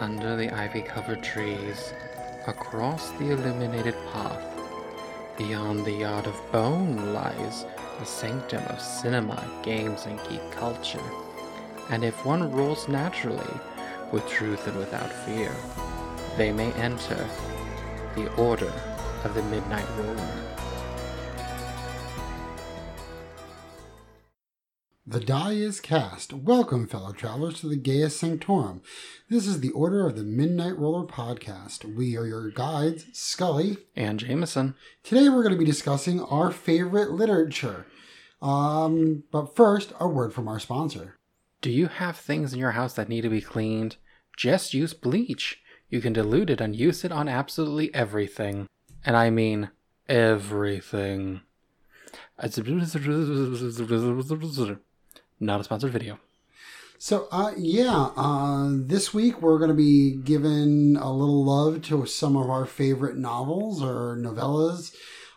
Under the ivy covered trees, across the illuminated path, beyond the yard of bone lies the sanctum of cinema, games, and geek culture. And if one rules naturally, with truth and without fear, they may enter the Order of the Midnight Roller. The die is cast. Welcome, fellow travelers, to the Gaius Sanctorum. This is the Order of the Midnight Roller podcast. We are your guides, Scully. And Jameson. Today we're going to be discussing our favorite literature. Um, but first, a word from our sponsor. Do you have things in your house that need to be cleaned? Just use bleach. You can dilute it and use it on absolutely everything. And I mean everything. Not a sponsored video. So, uh, yeah, uh, this week we're going to be giving a little love to some of our favorite novels or novellas.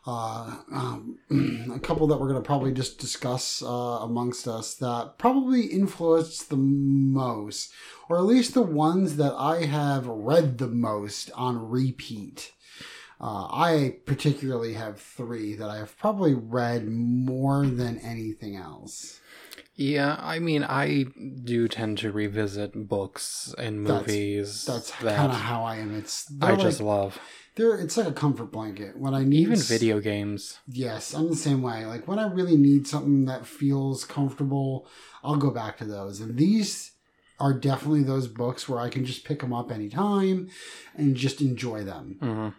Uh, um, a couple that we're going to probably just discuss uh, amongst us that probably influenced the most, or at least the ones that I have read the most on repeat. Uh, I particularly have three that I have probably read more than anything else. Yeah, I mean, I do tend to revisit books and movies. That's that kind of how I am. It's I they're just love. they're it's like a comfort blanket when I need Even video games. Yes, I'm the same way. Like when I really need something that feels comfortable, I'll go back to those. And these are definitely those books where I can just pick them up anytime and just enjoy them. hmm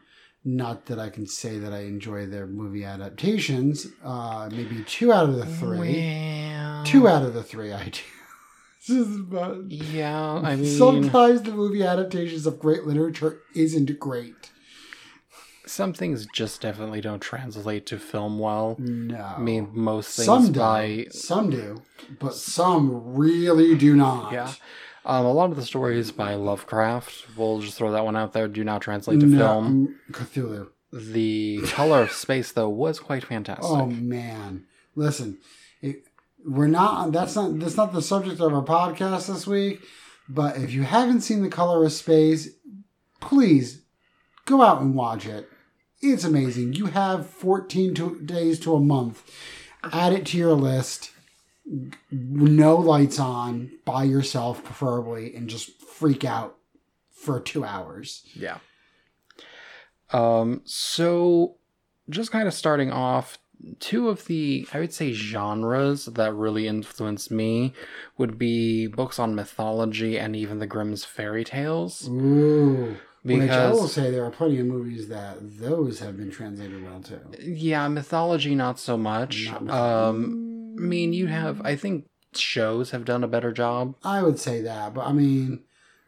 Not that I can say that I enjoy their movie adaptations. Uh, maybe two out of the three. Well, Two out of the three I do. About- Yeah, I mean, Sometimes the movie adaptations of great literature isn't great. some things just definitely don't translate to film well. No. I mean, most things some do. by Some do, but some really do not. yeah. Um, a lot of the stories by Lovecraft, we'll just throw that one out there, do not translate to No, film. mm, Cthulhu. The color of space, though, was quite fantastic. Oh man, listen, it, we're not. That's not. That's not the subject of our podcast this week. But if you haven't seen The Color of Space, please go out and watch it. It's amazing. You have 14 to, days to a month. Add it to your list. No lights on, by yourself preferably, and just freak out for two hours. Yeah. Um, so just kind of starting off, two of the I would say genres that really influenced me would be books on mythology and even the Grimm's fairy tales. Ooh. Which I will say there are plenty of movies that those have been translated well too. yeah, mythology not so much. Not Um mean you have I think shows have done a better job. I would say that, but I mean,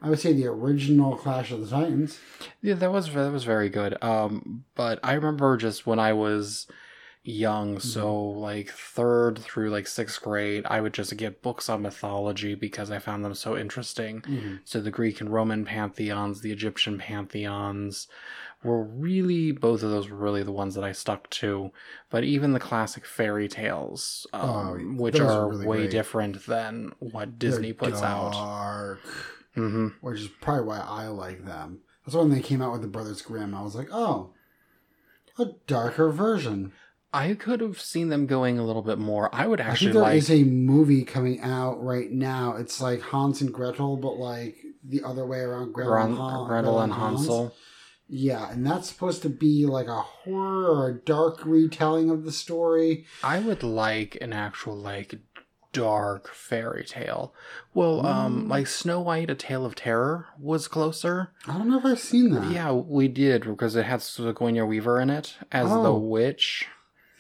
I would say the original Clash of the Titans. Yeah, that was that was very good. Um, but I remember just when I was young, so like third through like sixth grade, I would just get books on mythology because I found them so interesting. Mhm. So the Greek and Roman pantheons, the Egyptian pantheons were really both of those were really the ones that I stuck to. But even the classic fairy tales, um, Oh, which are are really way great. different than what Disney They're puts out. dark, hmm which is probably why I like them. That's when they came out with the Brothers Grimm. I was like, oh, a darker version. I could have seen them going a little bit more. I would I actually think there like. is a movie coming out right now. It's like Hans and Gretel, but like the other way around. Gretel, Gren- and, Han- Gretel and Hans. Hansel. Yeah, and that's supposed to be like a horror or a dark retelling of the story. I would like an actual like dark fairy tale. Well, um, Mm. like Snow White: A Tale of Terror was closer. I don't know if I've seen that. Yeah, we did because it had Sigourney Weaver in it as the Oh. witch.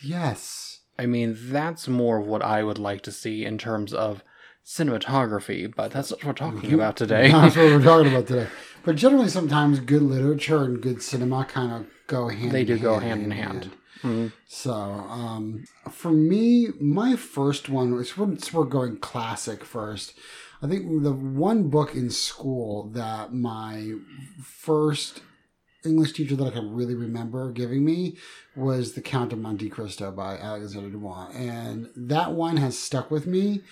Yes. I mean, that's more of what I would like to see in terms of cinematography, but that's not what we're talking about today. That's what we're talking about today. But generally, sometimes good literature and good cinema kind of go hand. They in do go hand hand in hand. Mhm. So, um, for me, my first one was once we're going classic first. I think the one book in school that my first English teacher that I can really remember giving me was The Count of Monte Cristo by Alexander Dumas. And that one has stuck with me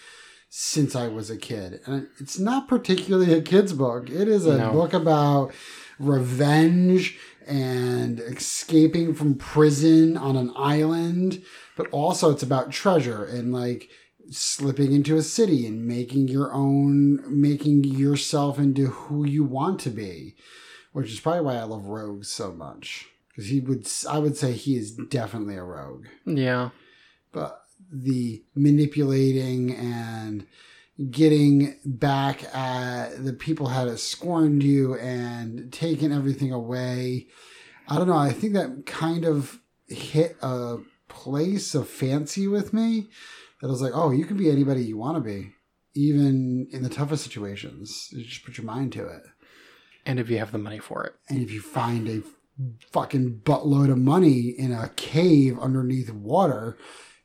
since I was a kid. And it's not particularly a kid's book. It is a No. book about revenge and escaping from prison on an island, but also it's about treasure and like slipping into a city and making your own making yourself into who you want to be, which is probably why I love rogues so much. Because he would, I would say he is definitely a rogue Yeah. but the manipulating and getting back at the people that scorned you and taking everything away. I don't know. I think that kind of hit a place of fancy with me that I was like, oh, you can be anybody you want to be, even in the toughest situations. You just put your mind to it. And if you have the money for it. And if you find a fucking buttload of money in a cave underneath water,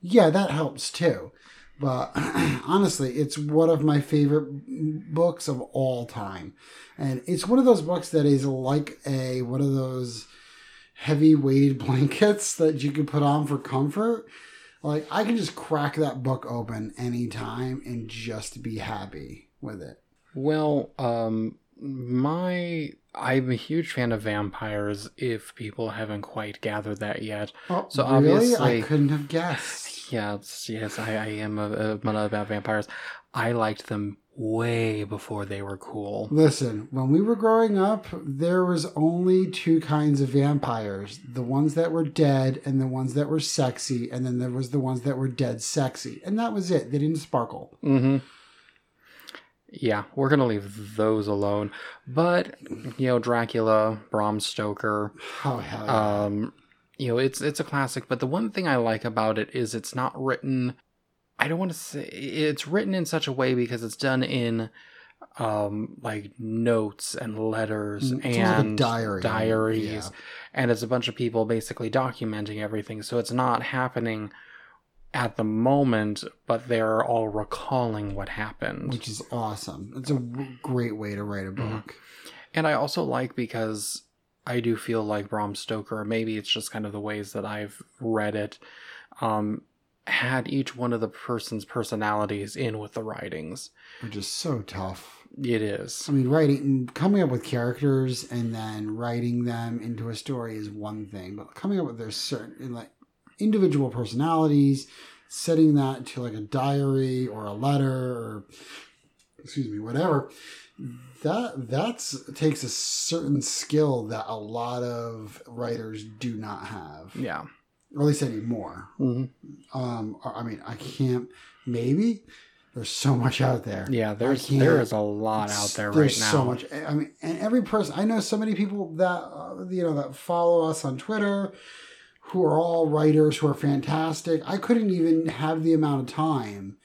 yeah, that helps too. But honestly, it's one of my favorite books of all time. And it's one of those books that is like a one of those heavy weighted blankets that you can put on for comfort. Like I can just crack that book open anytime and just be happy with it. Well, um, my I'm a huge fan of vampires. If people haven't quite gathered that yet, Oh, So really? obviously- I couldn't have guessed. yes, yes, I, I am a, a about vampires. I liked them way before they were cool. Listen, when we were growing up, there was only two kinds of vampires: the ones that were dead and the ones that were sexy, and then there was the ones that were dead sexy, and that was it. They didn't sparkle. Mm-hmm. Yeah, we're gonna leave those alone. But you know, Dracula, Bram Stoker, Oh hell yeah! um, you know, it's it's a classic. But the one thing I like about it is it's not written. I don't want to say it's written in such a way because it's done in um like notes and letters Mm, it's almost like and diary. diaries Yeah. and it's a bunch of people basically documenting everything so it's not happening at the moment but they're all recalling what happened which is awesome. It's a w- great way to write a Mm-hmm. book. and i also like because i do feel like bram stoker maybe it's just kind of the ways that i've read it um had each one of the person's personalities in with the writings Which is so tough. it is I mean, writing, coming up with characters and then writing them into a story is one thing, but coming up with their certain like individual personalities, setting that to like a diary or a letter or excuse me, whatever. That that's takes a certain skill that a lot of writers do not have, yeah or at least anymore. hmm Um, I mean, I can't. Maybe there's so much out there. yeah there's there is a lot out there right There's now so much. I mean, and every person I know, so many people that uh, you know that follow us on Twitter, who are all writers who are fantastic. I couldn't even have the amount of time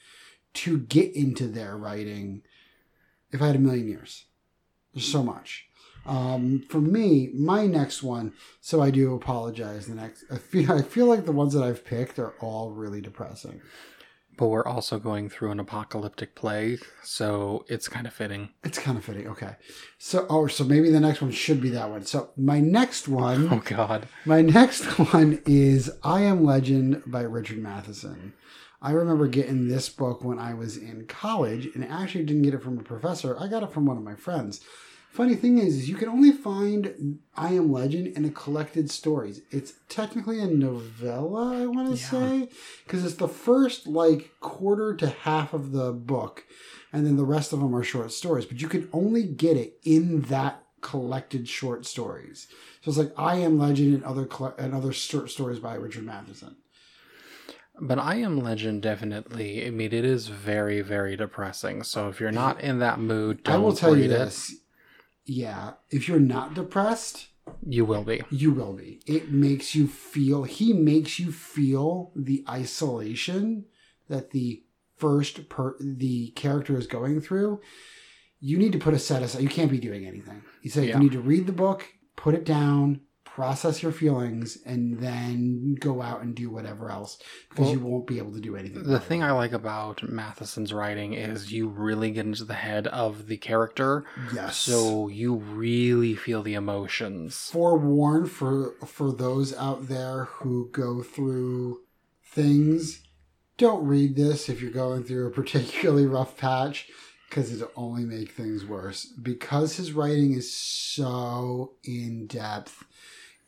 to get into their writing if I had a million years. There's so much. Um, for me, my next one. So I do apologize. The next, I feel, I feel like the ones that I've picked are all really depressing. But we're also going through an apocalyptic plague, so it's kind of fitting. It's kind of fitting. Okay. So, oh, so maybe the next one should be that one. So, my next one, Oh God. my next one is I Am Legend by Richard Matheson. I remember getting this book when I was in college, and actually didn't get it from a professor. I got it from one of my friends. Funny thing is, is you can only find I Am Legend in a collected stories. It's technically a novella, I want to Yeah. say, because it's the first like quarter to half of the book, and then the rest of them are short stories. But you can only get it in that collected short stories. So it's like I Am Legend and other and other short stories by Richard Matheson. But I Am Legend definitely, I mean, it is very, very depressing. So if you're not in that mood, don't I will tell you this. Yeah, if you're not depressed. You will be. you will be. It makes you feel. He makes you feel the isolation that the first per the character is going through. You need to put a set aside. You can't be doing anything. He said Yeah. you need to read the book, put it down, process your feelings, and then go out and do whatever else because Well, you won't be able to do anything. The about it. thing I like about Matheson's writing is you really get into the head of the character, yes. so you really feel the emotions. forewarn for for those out there who go through things don't read this if you're going through a particularly rough patch because it'll only make things worse. Because his writing is so in depth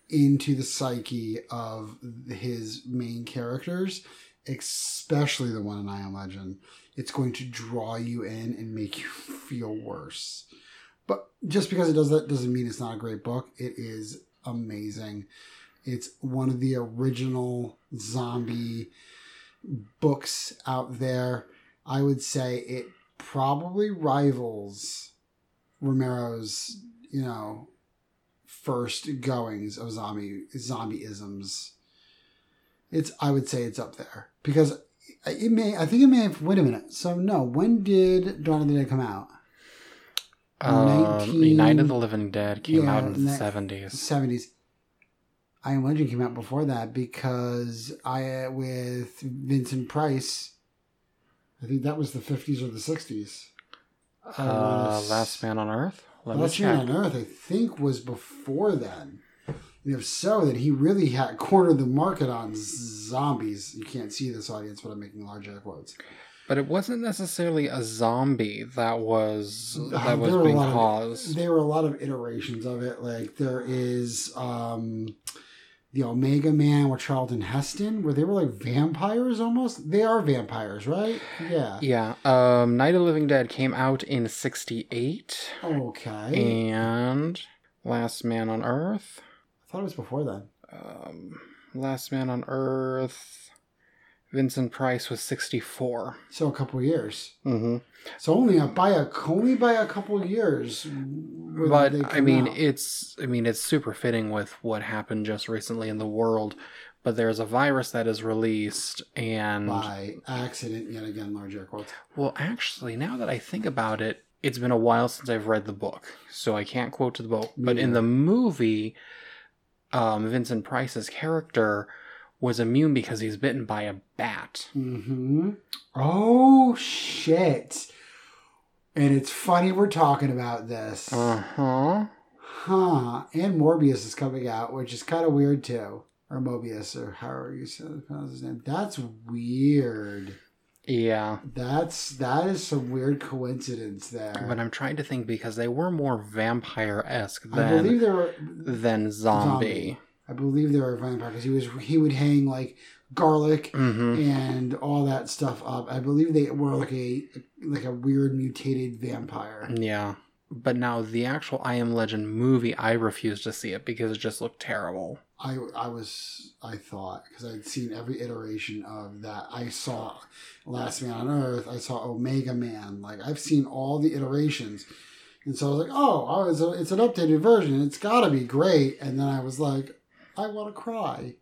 into the psyche of his main characters, especially the one in I Am Legend, it's going to draw you in and make you feel worse. But just because it does that doesn't mean it's not a great book. It is amazing. It's one of the original zombie books out there. I would say it probably rivals Romero's, you know, first goings of zombie zombieisms. It's I would say it's up there because it may I think it may have wait a minute. So no, when did Dawn of the Dead come out? Um, 19 Night of the Living Dead came Yeah, out in the seventies. seventies. I Am Legend came out before that because I with Vincent Price. I think that was the fifties or the sixties. Uh, Last Man on Earth. Let Man on Earth, I think, was before then. And if so, then he really had cornered the market on zombies. You can't see this audience, but I'm making large air quotes. But it wasn't necessarily a zombie that was Uh, that was there being lot of- caused. There were a lot of iterations of it. Like there is um, the Omega Man with Charlton Heston, where they were like vampires almost. They are vampires, right? Yeah. Yeah. Um, Night of the Living Dead came out in '68, Okay. and Last Man on Earth. I thought it was before then. Um, Last Man on Earth. Vincent Price was '64. So a couple years. Mm-hmm. So only a, by a only by a couple years. But I mean, out. it's I mean, it's super fitting with what happened just recently in the world. But there's a virus that is released, and by accident yet again. Large air quotes. well, actually, now that I think about it, it's been a while since I've read the book, so I can't quote to the book. But in the movie, um, Vincent Price's character was immune because he's bitten by a bat. Mm-hmm. Oh shit! And it's funny we're talking about this. Uh huh. Huh. And Morbius is coming out, which is kind of weird too. Or Mobius, or however you pronounce his name. That's weird. Yeah, That's that is some weird coincidence there. but I'm trying to think because they were more vampire esque I than believe there were. than zombie. I believe they were vampire because he was he would hang like garlic Mm-hmm. and all that stuff up. I believe they were like a like a weird mutated vampire. Yeah. But now the actual I Am Legend movie, I refused to see it because it just looked terrible. I I was I thought because I'd seen every iteration of that. I saw Last Man on Earth. I saw Omega Man. Like I've seen all the iterations, and so I was like, oh, oh it's, a, it's an updated version. It's got to be great. And then I was like, I want to cry,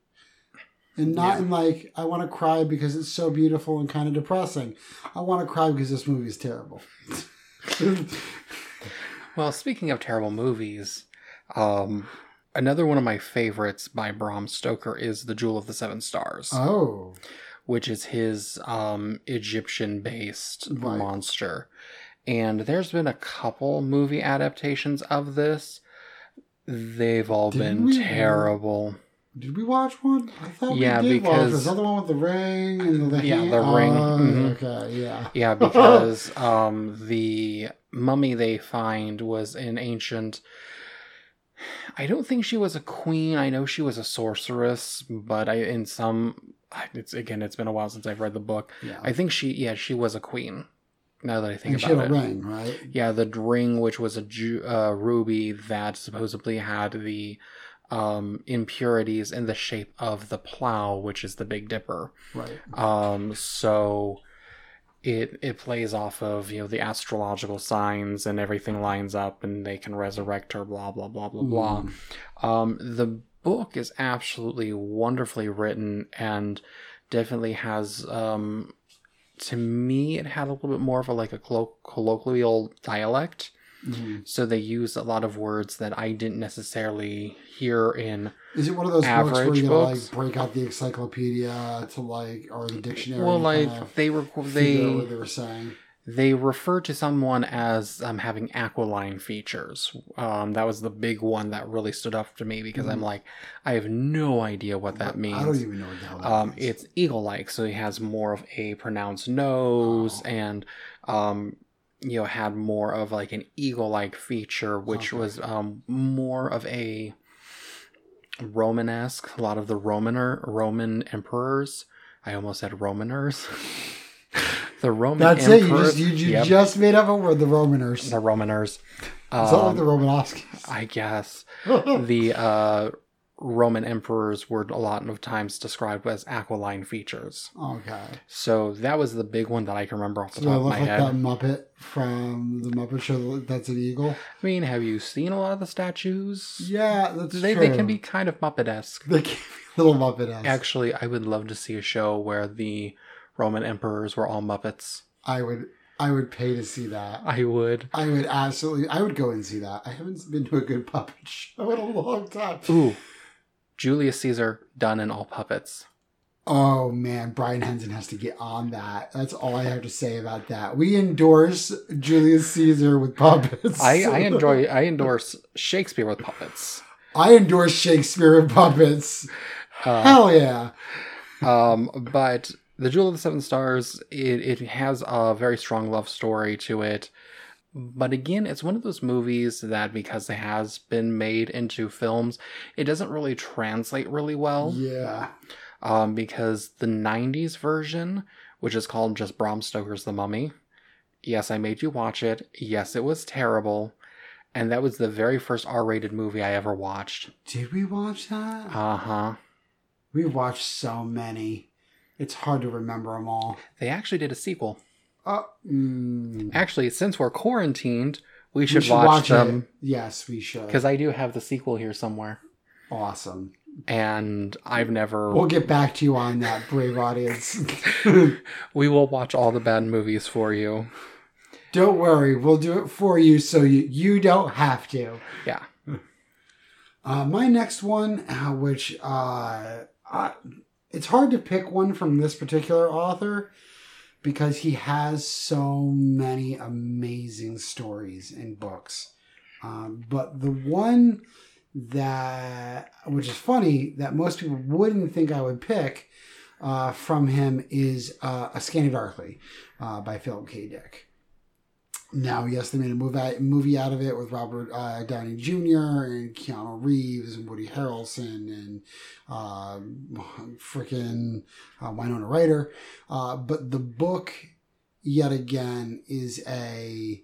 and not Yeah. in like I want to cry because it's so beautiful and kind of depressing. I want to cry because this movie is terrible. Well, speaking of terrible movies, um, another one of my favorites by Bram Stoker is The Jewel of the Seven Stars, oh, which is his um, Egyptian based Right. monster. And there's been a couple movie adaptations of this. They've all Didn't been we- terrible. did we watch one? I thought Yeah, we did watch. because- the one with the ring and the Yeah, hand? the ring, Oh, mhm. Okay, yeah. Yeah, because um, the mummy they find was an ancient. I don't think she was a queen. I know she was a sorceress, but I in some. It's again. It's been a while since I've read the book. Yeah. I think she. Yeah, she was a queen. Now that I think and about it. ring, right? Yeah, the ring, which was a ju- uh, ruby that supposedly had the um, impurities in the shape of the plow, which is the Big Dipper. Right. Um, so it it plays off of you know the astrological signs and everything lines up and they can resurrect her. Blah blah blah blah blah. Mm. Um, the book is absolutely wonderfully written and definitely has um, to me it had a little bit more of a like a collo- colloquial dialect. Mhm. So they used a lot of words that I didn't necessarily hear in Is it one of those books where you gotta like break out the encyclopedia to like or the dictionary? well, like they were they what they were saying. They refer to someone as um, having aquiline features. Um, that was the big one that really stood up to me because I'm like, I have no idea what that means. Mm-hmm. I don't even know what the hell that Um, means. it's eagle-like, so he has more of a pronounced nose, Oh. and um, you know, had more of like an eagle-like feature, which Okay. was um more of a Romanesque. A lot of the Romaner Roman emperors. I almost said Romaners. the Roman That's it. You just you, you Yep, just made up a word. The Romaners. the Romaners. It's not like Um, the Romanovskis. I guess the uh, Roman emperors were a lot of times described as aquiline features. okay. So that was the big one that I can remember off the So top of my like head. that Muppet from the Muppet Show. That's an eagle. I mean, have you seen a lot of the statues? Yeah, that's they, true. they can be kind of Muppet-esque. They can be little Muppet esque. Actually, I would love to see a show where the Roman emperors were all Muppets. I would. I would pay to see that. I would. I would absolutely. I would go and see that. I haven't been to a good puppet show in a long time. Ooh, Julius Caesar done in all puppets. Oh man, Brian Henson has to get on that. That's all I have to say about that. We endorse Julius Caesar with puppets. I, I enjoy. I endorse Shakespeare with puppets. I endorse Shakespeare with puppets. Uh, Hell yeah. um, but the Jewel of the Seven Stars, it, it has a very strong love story to it. But again, it's one of those movies that because it has been made into films, it doesn't really translate really well. Yeah. Um, because the 90s version, which is called just Bram Stoker's The Mummy, yes, I made you watch it. Yes, it was terrible. And that was the very first R rated movie I ever watched. Did we watch that? Uh huh. we watched so many. It's hard to remember them all. They actually did a sequel. Oh, mm, Actually, since we're quarantined, we we should, watch, them it. Yes, we should. because I do have the sequel here somewhere, awesome. and I've never. We'll get back to you on that, brave audience. we will watch all the bad movies for you. don't worry, we'll do it for you, so you you don't have to. Yeah. Uh, my next one, uh, which uh, I, it's hard to pick one from this particular author because he has so many amazing stories and books. Um, but the one that, which is funny, that most people wouldn't think I would pick uh, from him is uh, A Scanner Darkly uh, by Philip K. Dick. Now, yes, they made a movie out, movie out of it with Robert uh, Downey Jr. and Keanu Reeves and Woody Harrelson and uh, freaking uh, Winona Ryder. Uh, but the book, yet again, is a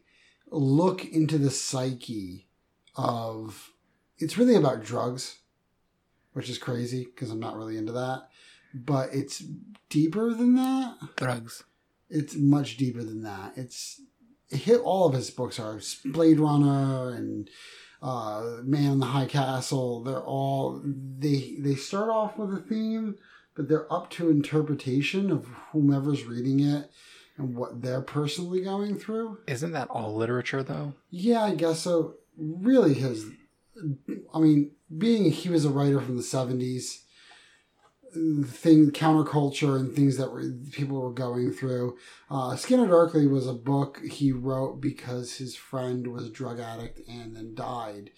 look into the psyche of. It's really about drugs, which is crazy because I'm not really into that. But it's deeper than that Drugs. it's much deeper than that. It's hit all of his books are Blade Runner and uh, Man in the High Castle. They're all they they start off with a theme, but they're up to interpretation of whomever's reading it and what they're personally going through. Isn't that all literature though? Yeah, I guess so. Really, his. I mean, being he was a writer from the seventies, thing counterculture and things that were, people were going through. Uh, Scanner Darkly was a book he wrote because his friend was a drug addict and then died.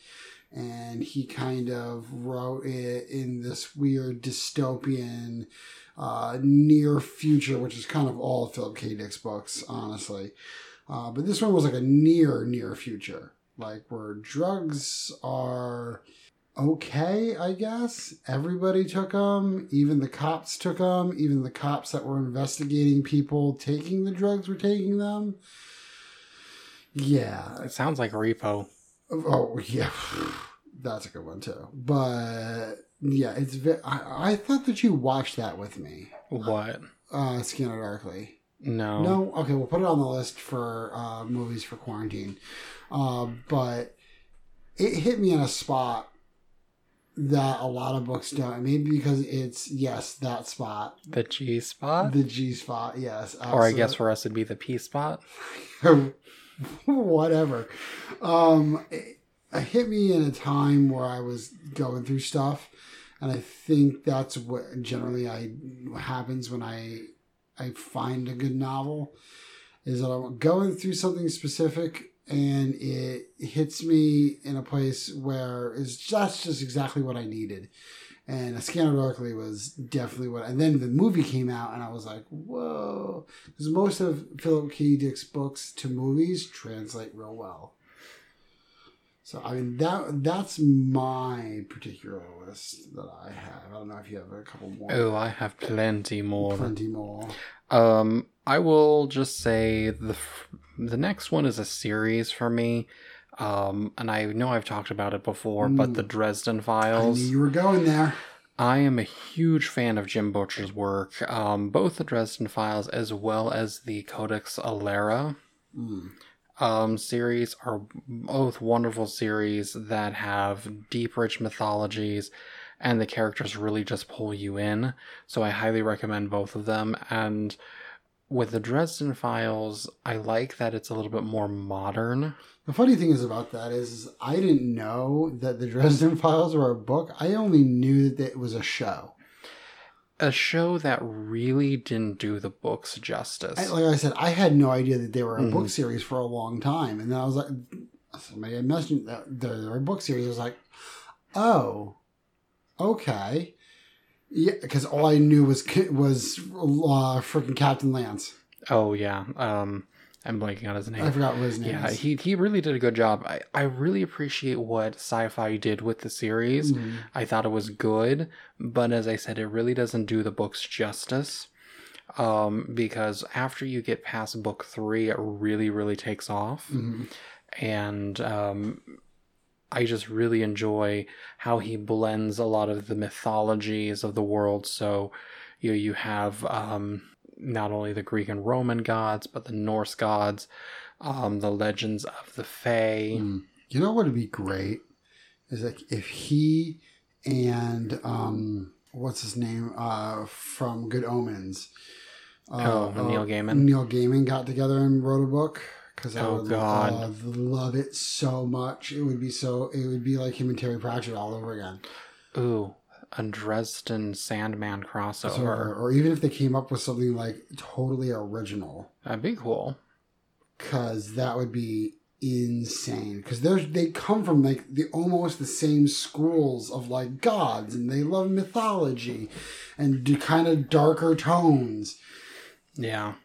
And he kind of wrote it in this weird dystopian, uh, near future, which is kind of all Philip K. Dick's books, honestly. Uh, but this one was like a near, near future, like where drugs are okay, I guess. Everybody took them. Even the cops took them. Even the cops that were investigating people taking the drugs were taking them. Yeah. It sounds like repo. Oh, yeah. That's a good one, too. But yeah, it's. Ve- I, I thought that you watched that with me. What? Uh, Scanner Darkly. No. No, okay, we'll put it on the list for uh, movies for quarantine. Uh, but it hit me in a spot that a lot of books don't. Maybe because it's yes, that spot, The G spot? the G spot. Yes, or I guess for us it'd be the P spot. whatever. Um, it, it hit me in a time where I was going through stuff, and I think that's what generally I happens when I I find a good novel. is that I'm going through something specific and it hits me in a place where it's just just exactly what I needed. And A Scanner Darkly was definitely what. And then the movie came out, and I was like, "Whoa!" Because most of Philip K. Dick's books to movies translate real well. So I mean that that's my particular list that I have. I don't know if you have a couple more. Oh, I have plenty more. plenty more. Um, I will just say the f- the next one is a series for me. Um, and I know I've talked about it before, but the Dresden I knew Files. you were going there. I am a huge fan of Jim Butcher's work, um, both the Dresden Files as well as the Codex Alera Mm. um, series are both wonderful series that have deep, rich mythologies, and the characters really just pull you in. So I highly recommend both of them. And with the Dresden Files, I like that it's a little bit more modern. The funny thing is about that is I didn't know that the Dresden Files were a book. I only knew that it was a show. A show that really didn't do the books justice. I, like I said, I had no idea that they were a Mhm. book series for a long time, and then I was like, somebody had mentioned that they're a book series. I was like, oh, okay, yeah, because all I knew was was uh, freaking Captain Lance. oh yeah, um, I'm blanking on his name. I forgot what his name Yeah, is. he he really did a good job. I, I really appreciate what sci-fi did with the series. Mhm. I thought it was good, but as I said, it really doesn't do the books justice. Um, because after you get past book three, it really, really takes off. Mhm. And um, I just really enjoy how he blends a lot of the mythologies of the world. So you you have um, not only the Greek and Roman gods, but the Norse gods, um, the legends of the Fae. Mm. You know what would be great is like if he and um what's his name uh from Good Omens. Uh, Oh, Neil uh, Gaiman? Neil Gaiman got together and wrote a book because I Oh, would God. love, love it so much. It would be so. It would be like him and Terry Pratchett all over again. Ooh, a Dresden Sandman crossover. So, or even if they came up with something like totally original, That'd be cool. because that would be insane because they they come from like the almost the same schools of like gods and they love mythology and do kind of darker tones Yeah.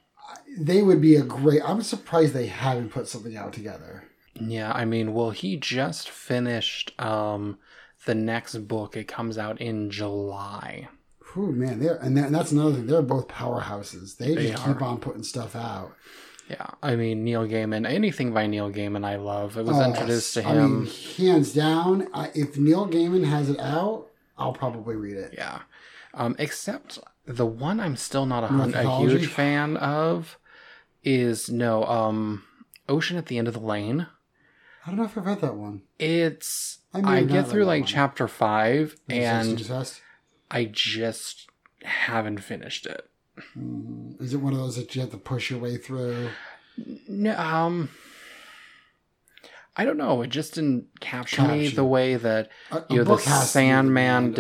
They would be a great i'm surprised they haven't put something out together Yeah, I mean, well, he just finished um the next book. It comes out in July. Whew, man they're and, that- and that's another thing they're both powerhouses they, They just keep on putting stuff out Yeah, I mean Neil Gaiman. Anything by Neil Gaiman, I love. It was Oh, introduced to I him. mean, hands down I, if neil gaiman has it out i'll probably read it Yeah. Um, except the one I'm still not a, hun- a huge fan of is no um Ocean at the End of the Lane. i don't know if i've read that one It's I may I, get through like one. chapter five and I just haven't finished it. Mm, Is it one of those that you have to push your way through? No, um, I don't know. It just didn't capture me the way that A, a you know the book has to be Sandman good.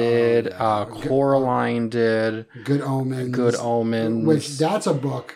did, uh, Good- Coraline did, Good Omens. Good Omens. Which that's a book.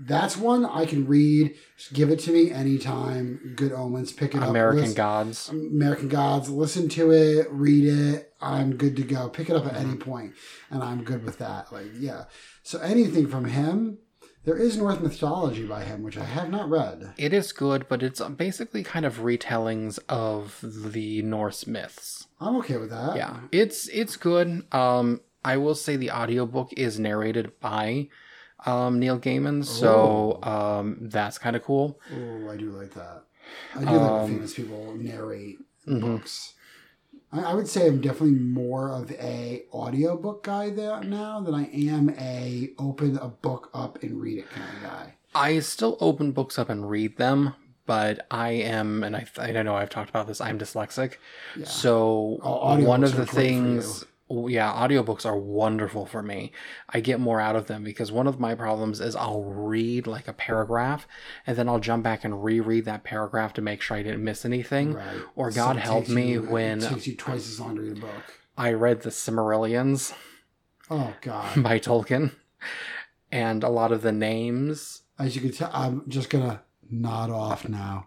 That's one I can read. Just give it to me anytime. Good Omens. Pick it up. American listen- Gods. American Gods. Listen to it. Read it. I'm good to go. Pick it up at any Mm-hmm. point, and I'm good with that. Like yeah. So anything from him. There is Norse mythology by him, which I have not read. It is good, but it's basically kind of retellings of the Norse myths. I'm okay with that. Yeah, it's it's good. Um, I will say the audiobook is narrated by um, Neil Gaiman, so um, that's kind of cool. Oh, I do like that. I do like when Um, famous people narrate mhm. books. I, I would say I'm definitely more of a audiobook guy there now than I am a open a book up and read it kind of guy. I still open books up and read them, but I am, and I, I know I've talked about this. I'm dyslexic, Yeah. so Au- one of the are great for you. things, yeah, audiobooks are wonderful for me. I get more out of them because one of my problems is I'll read like a paragraph, and then I'll jump back and reread that paragraph to make sure I didn't miss anything. Right. Or God it help me you- when it takes you twice as long to read a book. I read the Silmarillions Oh God. by Tolkien, and a lot of the names as you can tell, I'm just gonna nod off now.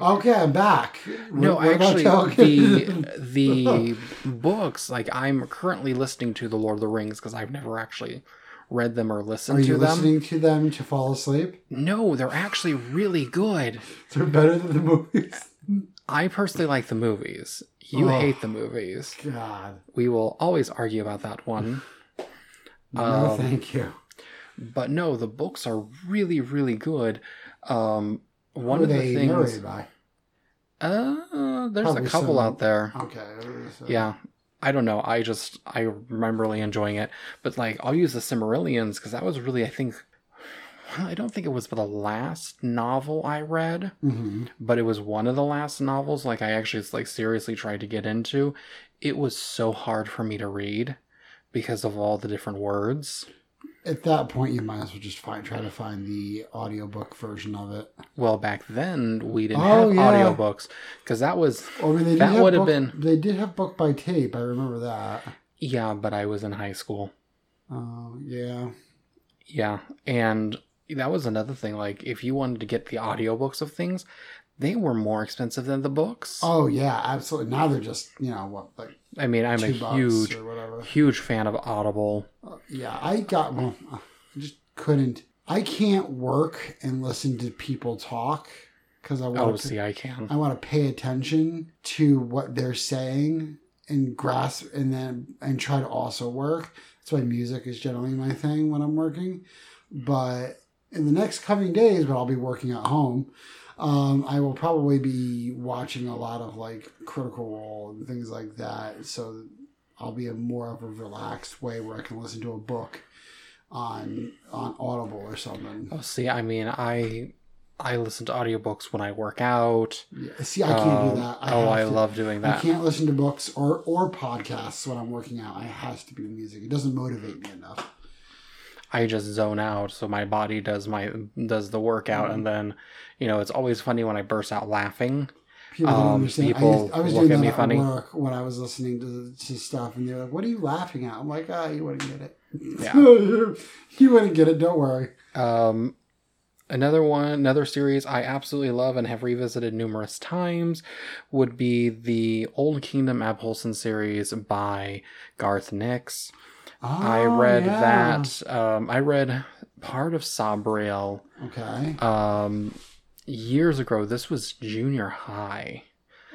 Okay, I'm back. No, actually, the the books like I'm currently listening to the Lord of the Rings because I've never actually read them or listened Are to you them. listening to them to fall asleep? No, they're actually really good. They're better than the movies. I personally like the movies. You Oh. hate the movies. God, We will always argue about that one. no, Um, thank you. But no, the books are really, really good. Um, one Who of the things. by? Uh, there's Probably a couple some- out there. Okay. so- Yeah. I don't know. I just I remember really enjoying it. But like I'll use the Silmarillions because that was really I think well, I don't think it was the last novel I read, hmm but it was one of the last novels like I actually like seriously tried to get into. It was so hard for me to read because of all the different words. At that point, you might as well just find try to find the audiobook version of it. Well, back then we didn't Oh, have yeah. audiobooks because that was Or they did That have would have been- They did have book by tape. I remember that. yeah, but I was in high school. Oh yeah. Yeah, and that was another thing. Like, if you wanted to get the audiobooks of things, they were more expensive than the books. Oh yeah, absolutely. Now they're just you know what like I mean, I'm a huge, huge fan of Audible. Uh, yeah, I got well. I just couldn't. I can't work and listen to people talk because I Oh, want to. see, I can. I want to pay attention to what they're saying and grasp, and then and try to also work. That's why music is generally my thing when I'm working. But in the next coming days, but I'll be working at home. Um, I will probably be watching a lot of like Critical Role and things like that. So I'll be a more of a relaxed way where I can listen to a book on on Audible or something. Oh, see, I mean, I I listen to audiobooks when I work out. Yeah. See, I can't Um, do that. oh, I to- love doing that. I can't listen to books or or podcasts when I'm working out. It has to be music. It doesn't motivate me enough. I just zone out, so my body does my does the workout, Mm-hmm. and then, you know, it's always funny when I burst out laughing. People don't Um, understand. I, used, I was look doing at that at work when I was listening to, to stuff, and they're like, "What are you laughing at?" I'm like, "Ah, you wouldn't get it. Yeah. you wouldn't get it. Don't worry." Um, another one, another series I absolutely love and have revisited numerous times would be the Old Kingdom Abhorsen series by Garth Nix. I Oh, read yeah. that. Um, I read part of Sabriel Okay. um, years ago. This was junior high.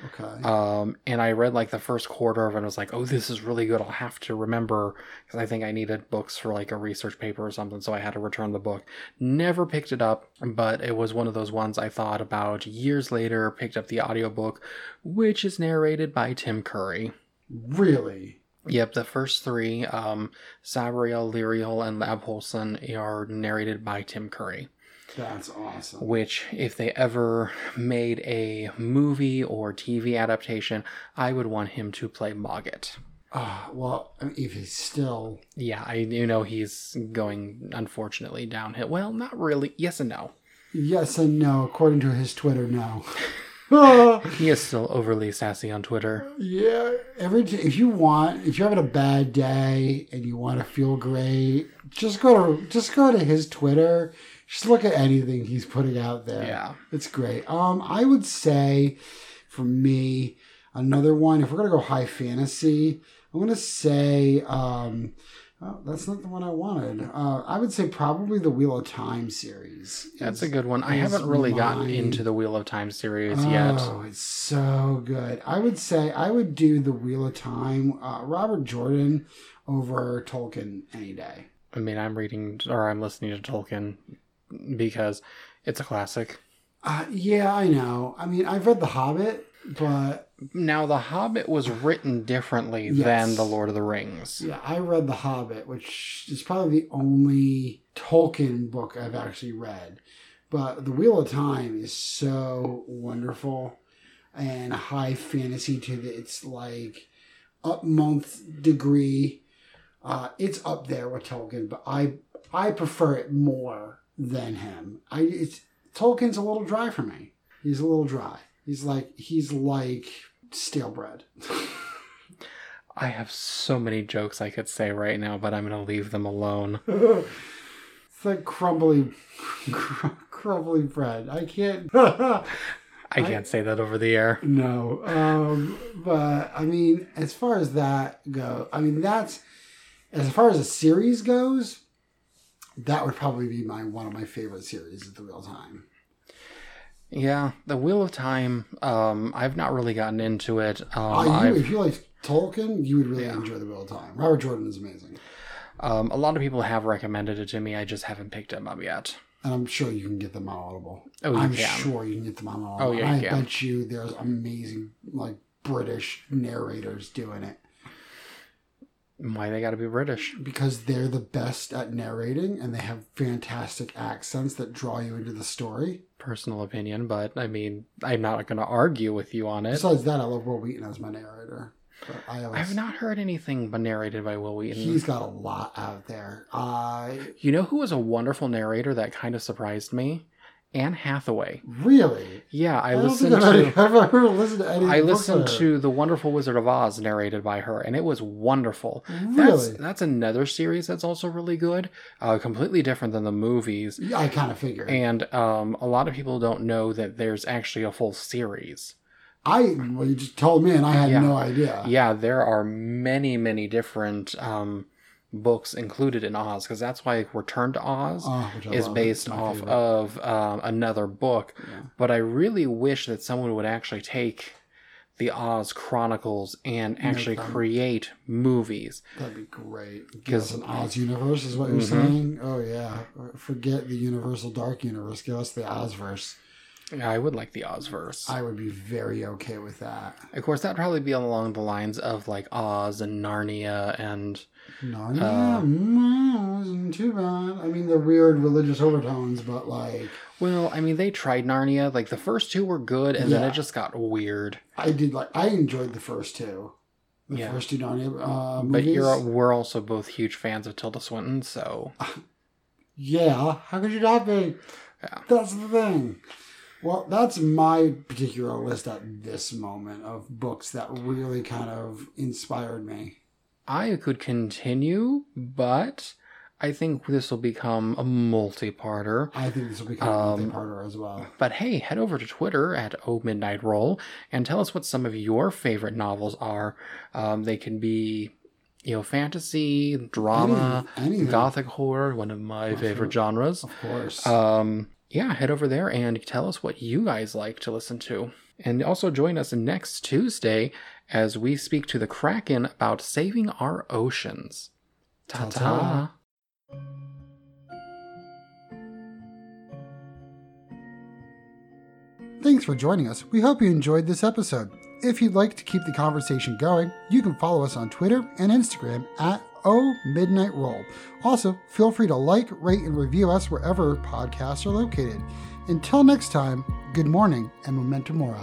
Okay. Um, and I read like the first quarter of it and was like, oh, this is really good. I'll have to remember because I think I needed books for like a research paper or something. So I had to return the book. Never picked it up, but it was one of those ones I thought about years later, picked up the audiobook, which is narrated by Tim Curry. really? Yep, the first three, um, Sabriel, Lirael, and Abhorsen are narrated by Tim Curry That's awesome. which if they ever made a movie or TV adaptation, I would want him to play Mogget. Ah, well, if he's still Yeah, I you know he's going unfortunately downhill. Well, not really. Yes and no. yes and no, according to his Twitter, no. He is still overly sassy on Twitter. Yeah, every t- if you want, if you're having a bad day and you want to feel great, just go to just go to his Twitter. Just look at anything he's putting out there. Yeah. it's great. Um, I would say, for me, another one. If we're gonna go high fantasy, I'm gonna say, um, oh, that's not the one I wanted. Uh, I would say probably the Wheel of Time series. That's a good one. I haven't really gotten into the Wheel of Time series yet. Oh, it's so good. I would say I would do the Wheel of Time, uh, Robert Jordan over Tolkien any day. I mean, I'm reading or I'm listening to Tolkien because it's a classic. Uh, yeah, I know. I mean, I've read The Hobbit, but Now, The Hobbit was written differently Yes. than The Lord of the Rings. yeah, I read The Hobbit, which is probably the only Tolkien book I've actually read. But The Wheel of Time is so wonderful and high fantasy to the, its like upmonth degree. Uh, it's up there with Tolkien, but I I prefer it more than him. I it's Tolkien's a little dry for me. He's a little dry. He's like he's like stale bread. I have so many jokes I could say right now, but I'm going to leave them alone. It's like crumbly, crumbly bread. I can't. I can't say that over the air. No, um, but I mean, as far as that go, I mean that's as far as a series goes. That would probably be my one of my favorite series at the real time. Yeah, the Wheel of Time. Um, I've not really gotten into it. Um, Uh, you, if you like Tolkien, you would really enjoy the Wheel of Time. Robert Jordan is amazing, um, a lot of people have recommended it to me. I just haven't picked them up yet. and I'm sure you can get them on Audible. Oh, I'm can. sure you can get them on Audible. Oh, yeah, I can. bet you there's amazing like British narrators doing it. Why they got to be British? because they're the best at narrating and they have fantastic accents that draw you into the story. Personal opinion, but I mean, I'm not going to argue with you on it. Besides that, I love Wil Wheaton as my narrator. But I always, I've not heard anything but narrated by Wil Wheaton. He's got a lot out there. Uh, You know who was a wonderful narrator that kind of surprised me? Anne Hathaway. really, Yeah, I, I, listened to. I've ever listened to any. I listened to The Wonderful Wizard of Oz narrated by her, and it was wonderful. That's, Really, that's another series that's also really good, uh, completely different than the movies. Yeah, I kind of figured. And um, a lot of people don't know that there's actually a full series. I well, you just told me, and I had Yeah. no idea. Yeah, there are many, many different um, books included in Oz, because that's why Return to Oz Oh, is based off favorite. of um, another book. Yeah. But I really wish that someone would actually take the Oz Chronicles and actually create movies. That'd be great. Give 'Cause- us an Oz universe, is what you're Mhm. saying? Oh yeah. Forget the Universal Dark Universe. Give us the Ozverse. Yeah, I would like the Ozverse. I would be very okay with that. Of course, that'd probably be along the lines of like Oz and Narnia and Narnia Uh, mm, wasn't too bad. I mean, the weird religious overtones, but like well, I mean, they tried Narnia. Like the first two were good, and then it just got weird. I did like I enjoyed the first two. The Yeah. first two Narnia uh, But you're we're also both huge fans of Tilda Swinton, so Yeah, how could you not be? Yeah. That's the thing. Well, that's my particular list at this moment of books that really kind of inspired me. I could continue, but I think this will become a multi-parter. I think this will become a Um, multi-parter as well. But hey, head over to Twitter at O Midnight Roll and tell us what some of your favorite novels are. Um, they can be, you know, fantasy, drama, anything. gothic horror, one of my favorite. genres. Of course. Um, yeah, head over there and tell us what you guys like to listen to. And also join us next Tuesday as we speak to the Kraken about saving our oceans. Ta ta. Thanks for joining us. We hope you enjoyed this episode. If you'd like to keep the conversation going, you can follow us on Twitter and Instagram at O Midnight Roll. Also, feel free to like, rate, and review us wherever podcasts are located. Until next time, good morning and momentum mori.